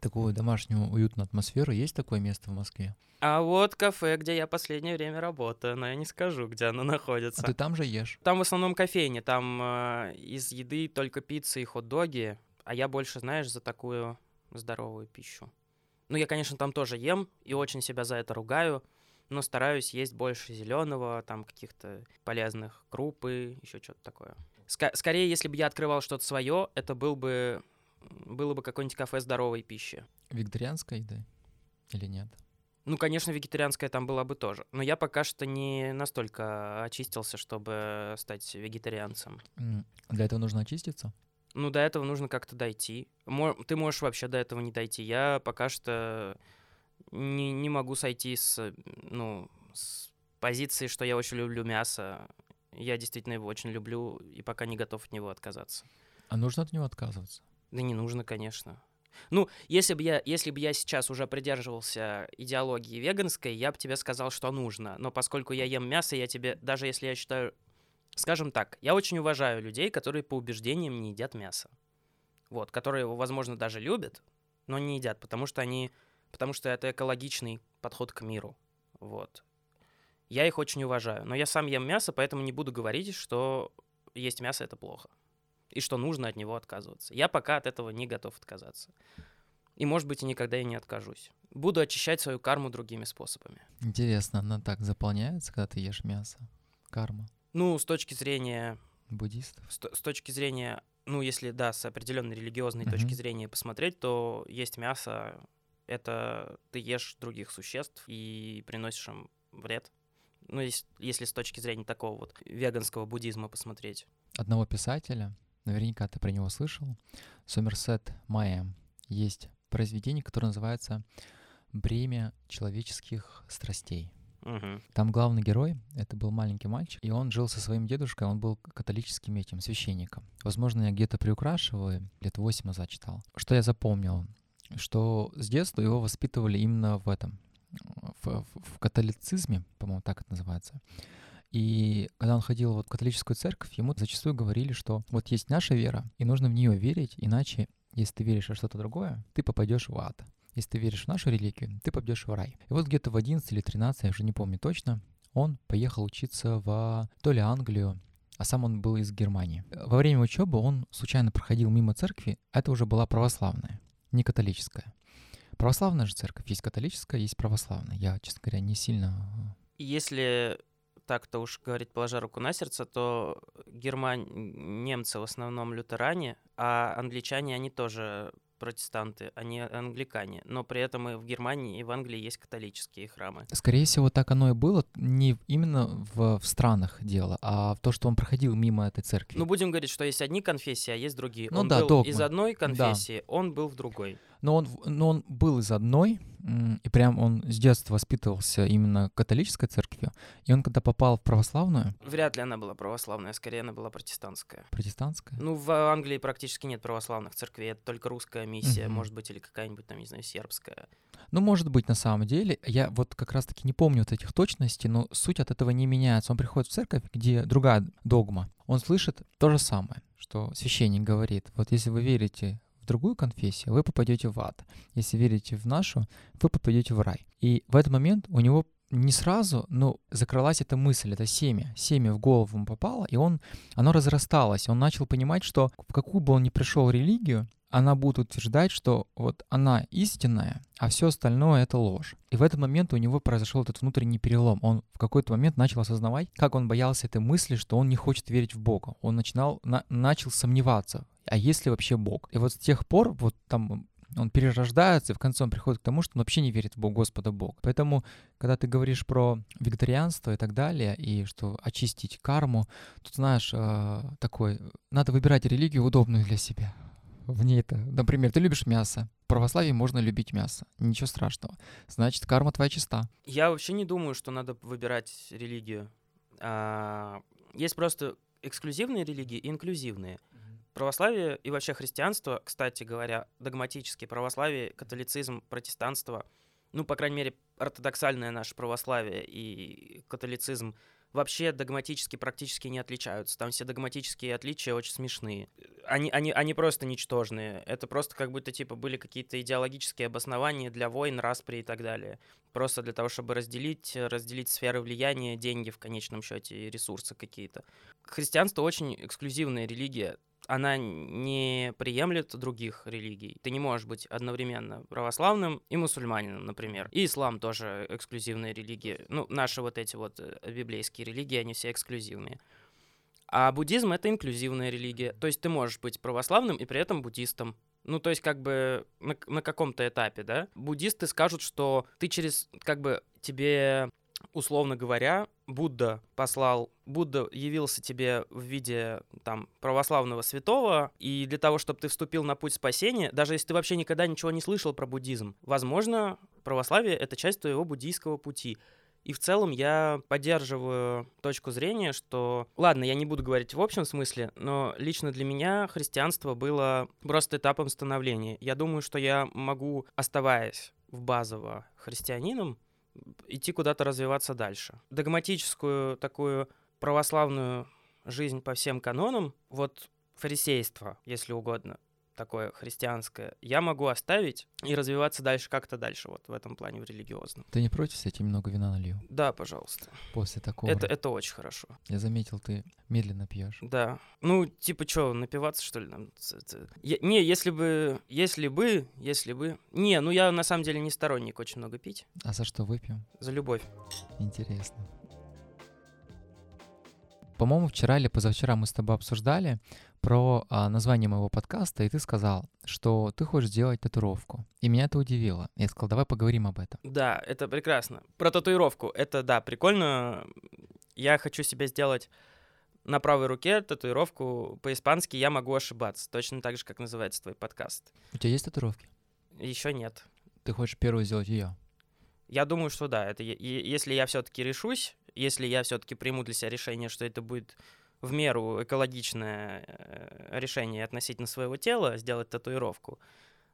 такую домашнюю уютную атмосферу. Есть такое место в Москве? А вот кафе, где я последнее время работаю, но я не скажу, где оно находится. А ты там же ешь? Там в основном кофейни, там э, из еды только пицца и хот-доги, а я больше, знаешь, за такую здоровую пищу. Ну, я, конечно, там тоже ем и очень себя за это ругаю, но стараюсь есть больше зеленого, там каких-то полезных крупы, еще что-то такое. Ск- скорее, если бы я открывал что-то свое, это был бы было бы какое-нибудь кафе здоровой пищи. Вегетарианской еды или нет? Ну, конечно, вегетарианская там была бы тоже. Но я пока что не настолько очистился, чтобы стать вегетарианцем. Для этого нужно очиститься? Ну, до этого нужно как-то дойти. Ты можешь вообще до этого не дойти. Я пока что не, не могу сойти с, ну, с позиции, что я очень люблю мясо. Я действительно его очень люблю и пока не готов от него отказаться. А нужно от него отказываться? Да не нужно, конечно. Ну, если бы я, если бы я сейчас уже придерживался идеологии веганской, я бы тебе сказал, что нужно. Но поскольку я ем мясо, я тебе, даже если я считаю, скажем так, я очень уважаю людей, которые по убеждениям не едят мясо. Вот, которые его, возможно, даже любят, но не едят, потому что они, потому что это экологичный подход к миру. Вот. Я их очень уважаю. Но я сам ем мясо, поэтому не буду говорить, что есть мясо это плохо. И что нужно от него отказываться. Я пока от этого не готов отказаться. И, может быть, и никогда и не откажусь. Буду очищать свою карму другими способами. Интересно, она так заполняется, когда ты ешь мясо? Карма? Ну, с точки зрения... Буддистов? С, с точки зрения, ну, если, да, с определенной религиозной uh-huh. точки зрения посмотреть, то есть мясо, это ты ешь других существ и приносишь им вред ну, если, если с точки зрения такого вот веганского буддизма посмотреть. Одного писателя, наверняка ты про него слышал, Сомерсет Майя, есть произведение, которое называется «Бремя человеческих страстей». Там главный герой, это был маленький мальчик, и он жил со своим дедушкой, он был католическим этим священником. Возможно, я где-то приукрашиваю, лет восемь назад читал. Что я запомнил? Что с детства его воспитывали именно в этом, в, в католицизме, по-моему, так это называется. И когда он ходил вот в католическую церковь, ему зачастую говорили, что вот есть наша вера, и нужно в нее верить, иначе, если ты веришь во что-то другое, ты попадешь в ад. Если ты веришь в нашу религию, ты попадешь в рай. И вот где-то в 11 или 13, я уже не помню точно, он поехал учиться в то ли Англию, а сам он был из Германии. Во время учебы он случайно проходил мимо церкви, а это уже была православная, не католическая. Православная же церковь, есть католическая, есть православная. Я, честно говоря, не сильно... Если так-то уж говорить, положа руку на сердце, то герман... немцы в основном лютеране, а англичане, они тоже протестанты, они англикане. Но при этом и в Германии, и в Англии есть католические храмы. Скорее всего, так оно и было. Не именно в, в странах дело, а в то, что он проходил мимо этой церкви. Ну, будем говорить, что есть одни конфессии, а есть другие. Ну он да, был догмы. из одной конфессии, да. он был в другой. Но он, но он был из одной, и прям он с детства воспитывался именно католической церковью, и он когда попал в православную... Вряд ли она была православная, скорее она была протестантская. Протестантская? Ну, в Англии практически нет православных церквей, это только русская миссия, угу. может быть, или какая-нибудь там, не знаю, сербская. Ну, может быть, на самом деле. Я вот как раз-таки не помню вот этих точностей, но суть от этого не меняется. Он приходит в церковь, где другая догма. Он слышит то же самое, что священник говорит. Вот если вы верите другую конфессию, вы попадете в ад. Если верите в нашу, вы попадете в рай. И в этот момент у него не сразу, но закралась эта мысль, это семя. Семя в голову ему попало, и он, оно разрасталось. Он начал понимать, что в какую бы он ни пришел религию, она будет утверждать, что вот она истинная, а все остальное это ложь. И в этот момент у него произошел этот внутренний перелом. Он в какой-то момент начал осознавать, как он боялся этой мысли, что он не хочет верить в Бога. Он начинал, на, начал сомневаться, а есть ли вообще Бог? И вот с тех пор, вот там Он перерождается, и в конце он приходит к тому, что он вообще не верит в Бог, Господа Бога. Поэтому, когда ты говоришь про вегетарианство и так далее, и что очистить карму, тут, знаешь, э, такой, надо выбирать религию удобную для себя. В ней это, например, ты любишь мясо. В православии можно любить мясо. Ничего страшного. Значит, карма твоя чиста. Я вообще не думаю, что надо выбирать религию. А, есть просто эксклюзивные религии и инклюзивные. Православие и вообще христианство, кстати говоря, догматические православие, католицизм, протестанство, ну, по крайней мере, ортодоксальное наше православие и католицизм вообще догматически практически не отличаются. Там все догматические отличия очень смешные. Они, они, они просто ничтожные. Это просто как будто типа были какие-то идеологические обоснования для войн, распри и так далее. Просто для того, чтобы разделить, разделить сферы влияния, деньги в конечном счете, ресурсы какие-то. Христианство очень эксклюзивная религия она не приемлет других религий. Ты не можешь быть одновременно православным и мусульманином, например. И ислам тоже эксклюзивная религия. Ну, наши вот эти вот э, библейские религии, они все эксклюзивные. А буддизм — это инклюзивная религия. То есть ты можешь быть православным и при этом буддистом. Ну, то есть как бы на, на каком-то этапе, да? Буддисты скажут, что ты через, как бы, тебе условно говоря, Будда послал, Будда явился тебе в виде там православного святого, и для того, чтобы ты вступил на путь спасения, даже если ты вообще никогда ничего не слышал про буддизм, возможно, православие — это часть твоего буддийского пути. И в целом я поддерживаю точку зрения, что... Ладно, я не буду говорить в общем смысле, но лично для меня христианство было просто этапом становления. Я думаю, что я могу, оставаясь в базово христианином, идти куда-то развиваться дальше. Догматическую такую православную жизнь по всем канонам, вот фарисейство, если угодно, такое христианское, я могу оставить и развиваться дальше как-то дальше, вот в этом плане, в религиозном. Ты не против, я тебе много вина налью? Да, пожалуйста. После такого. Это, это очень хорошо. Я заметил, ты медленно пьешь. Да. Ну, типа, что, напиваться, что ли? Нам? Я, не, если бы, если бы, если бы... Не, ну я на самом деле не сторонник очень много пить. А за что выпьем? За любовь. Интересно. По-моему, вчера или позавчера мы с тобой обсуждали про а, название моего подкаста, и ты сказал, что ты хочешь сделать татуировку. И меня это удивило. Я сказал, давай поговорим об этом. Да, это прекрасно. Про татуировку. Это, да, прикольно. Я хочу себе сделать на правой руке татуировку по-испански «Я могу ошибаться», точно так же, как называется твой подкаст. У тебя есть татуировки? Еще нет. Ты хочешь первую сделать ее? Я думаю, что да. Это если я все-таки решусь, если я все-таки приму для себя решение, что это будет в меру экологичное э, решение относительно своего тела, сделать татуировку.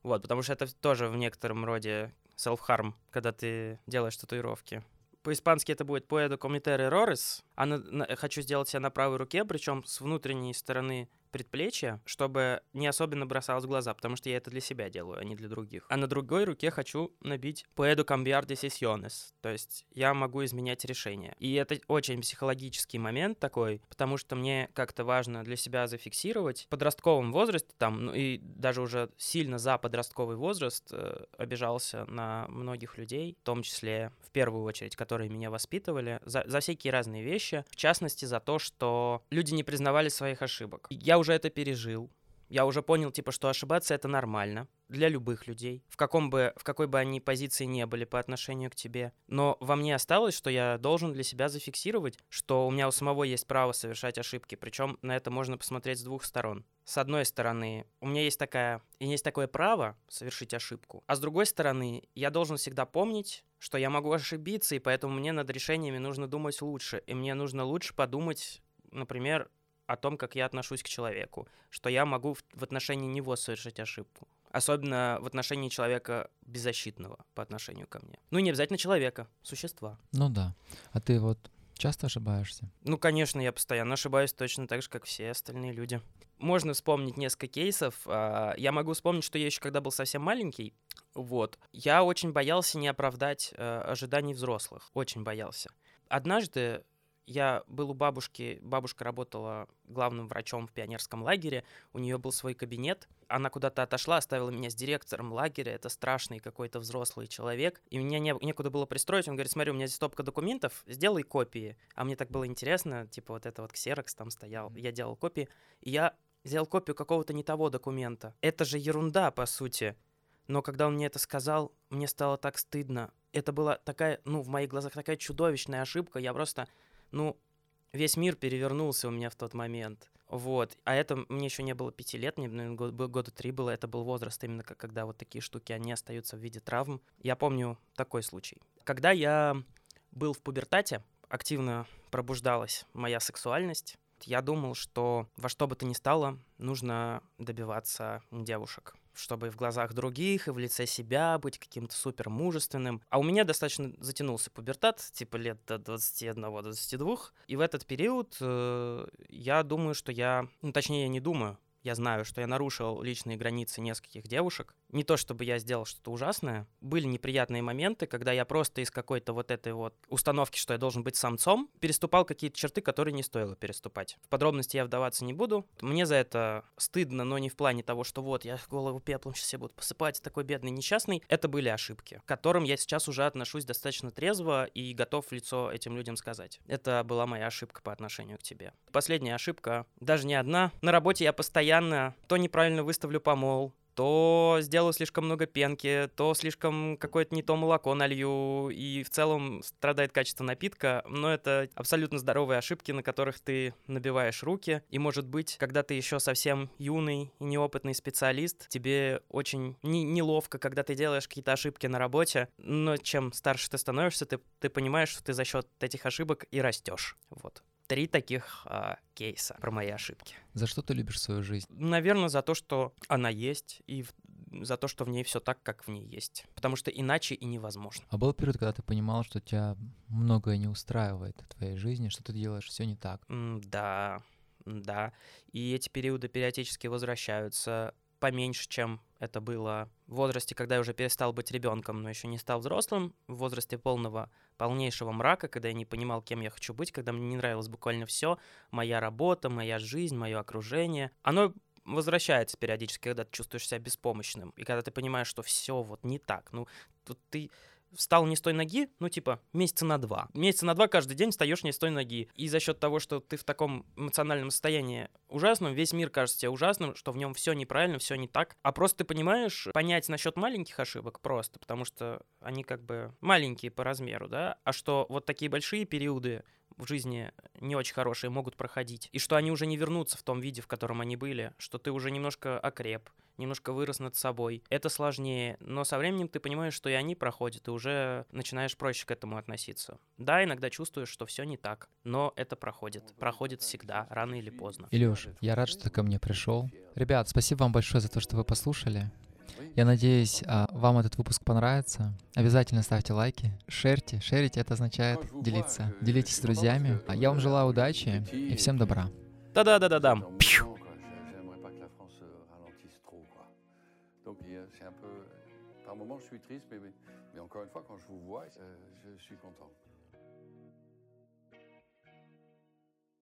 Вот, потому что это тоже в некотором роде self-harm, когда ты делаешь татуировки. По-испански это будет «Puedo cometer errores», а на, на, хочу сделать себя на правой руке, причем с внутренней стороны предплечья, чтобы не особенно бросалось в глаза, потому что я это для себя делаю, а не для других. А на другой руке хочу набить «Puedo cambiar decisiones», то есть я могу изменять решения. И это очень психологический момент такой, потому что мне как-то важно для себя зафиксировать. В подростковом возрасте, там, ну и даже уже сильно за подростковый возраст э, обижался на многих людей, в том числе, в первую очередь, которые меня воспитывали, за, за всякие разные вещи, в частности, за то, что люди не признавали своих ошибок. Я уже это пережил. Я уже понял, типа, что ошибаться это нормально для любых людей, в, каком бы, в какой бы они позиции не были по отношению к тебе. Но во мне осталось, что я должен для себя зафиксировать, что у меня у самого есть право совершать ошибки. Причем на это можно посмотреть с двух сторон. С одной стороны, у меня есть такая, и есть такое право совершить ошибку. А с другой стороны, я должен всегда помнить, что я могу ошибиться, и поэтому мне над решениями нужно думать лучше. И мне нужно лучше подумать, например, о том, как я отношусь к человеку, что я могу в, в отношении него совершить ошибку. Особенно в отношении человека беззащитного по отношению ко мне. Ну, не обязательно человека, существа. Ну да. А ты вот часто ошибаешься? Ну, конечно, я постоянно ошибаюсь точно так же, как все остальные люди. Можно вспомнить несколько кейсов. А, я могу вспомнить, что я еще когда был совсем маленький, вот, я очень боялся не оправдать э, ожиданий взрослых. Очень боялся. Однажды я был у бабушки, бабушка работала главным врачом в пионерском лагере, у нее был свой кабинет, она куда-то отошла, оставила меня с директором лагеря, это страшный какой-то взрослый человек, и мне не, некуда было пристроить, он говорит, смотри, у меня здесь стопка документов, сделай копии, а мне так было интересно, типа вот это вот ксерокс там стоял, я делал копии, и я сделал копию какого-то не того документа. Это же ерунда, по сути Но когда он мне это сказал, мне стало так стыдно. Это была такая, ну, в моих глазах такая чудовищная ошибка. Я просто, ну, весь мир перевернулся у меня в тот момент. Вот. А это мне еще не было пяти лет, мне наверное, год, года три было. Это был возраст именно когда вот такие штуки, они остаются в виде травм. Я помню такой случай. Когда я был в пубертате, активно пробуждалась моя сексуальность, я думал, что во что бы то ни стало, нужно добиваться девушек чтобы в глазах других и в лице себя быть каким-то супер мужественным. А у меня достаточно затянулся пубертат, типа лет до 21-22. И в этот период э, я думаю, что я, ну точнее я не думаю, я знаю, что я нарушил личные границы нескольких девушек. Не то чтобы я сделал что-то ужасное. Были неприятные моменты, когда я просто из какой-то вот этой вот установки, что я должен быть самцом, переступал какие-то черты, которые не стоило переступать. В подробности я вдаваться не буду. Мне за это стыдно, но не в плане того, что вот я голову пеплом сейчас все буду посыпать, такой бедный несчастный. Это были ошибки, к которым я сейчас уже отношусь достаточно трезво и готов в лицо этим людям сказать. Это была моя ошибка по отношению к тебе. Последняя ошибка, даже не одна. На работе я постоянно то неправильно выставлю помол, то сделаю слишком много пенки, то слишком какое-то не то молоко налью, и в целом страдает качество напитка, но это абсолютно здоровые ошибки, на которых ты набиваешь руки, и может быть, когда ты еще совсем юный и неопытный специалист, тебе очень не неловко, когда ты делаешь какие-то ошибки на работе, но чем старше ты становишься, ты, ты понимаешь, что ты за счет этих ошибок и растешь. Вот три таких а, кейса про мои ошибки. За что ты любишь свою жизнь? Наверное, за то, что она есть, и за то, что в ней все так, как в ней есть. Потому что иначе и невозможно. А был период, когда ты понимал, что тебя многое не устраивает в твоей жизни, что ты делаешь все не так? Mm, да, да. И эти периоды периодически возвращаются поменьше, чем это было в возрасте, когда я уже перестал быть ребенком, но еще не стал взрослым, в возрасте полного, полнейшего мрака, когда я не понимал, кем я хочу быть, когда мне не нравилось буквально все, моя работа, моя жизнь, мое окружение. Оно возвращается периодически, когда ты чувствуешь себя беспомощным, и когда ты понимаешь, что все вот не так. Ну, тут ты встал не с той ноги, ну, типа, месяца на два. Месяца на два каждый день встаешь не с той ноги. И за счет того, что ты в таком эмоциональном состоянии ужасном, весь мир кажется тебе ужасным, что в нем все неправильно, все не так. А просто ты понимаешь, понять насчет маленьких ошибок просто, потому что они как бы маленькие по размеру, да, а что вот такие большие периоды в жизни не очень хорошие могут проходить, и что они уже не вернутся в том виде, в котором они были, что ты уже немножко окреп, немножко вырос над собой. Это сложнее, но со временем ты понимаешь, что и они проходят, и уже начинаешь проще к этому относиться. Да, иногда чувствуешь, что все не так, но это проходит. Проходит всегда, рано или поздно. Илюш, я рад, что ты ко мне пришел. Ребят, спасибо вам большое за то, что вы послушали. Я надеюсь, а, вам этот выпуск понравится. Обязательно ставьте лайки, шерьте. Шерить это означает делиться. Делитесь с друзьями. А я вам желаю удачи и всем добра. Да-да-да-да-да. Par moments, je suis triste, mais, mais encore une fois, quand je vous vois, je suis content.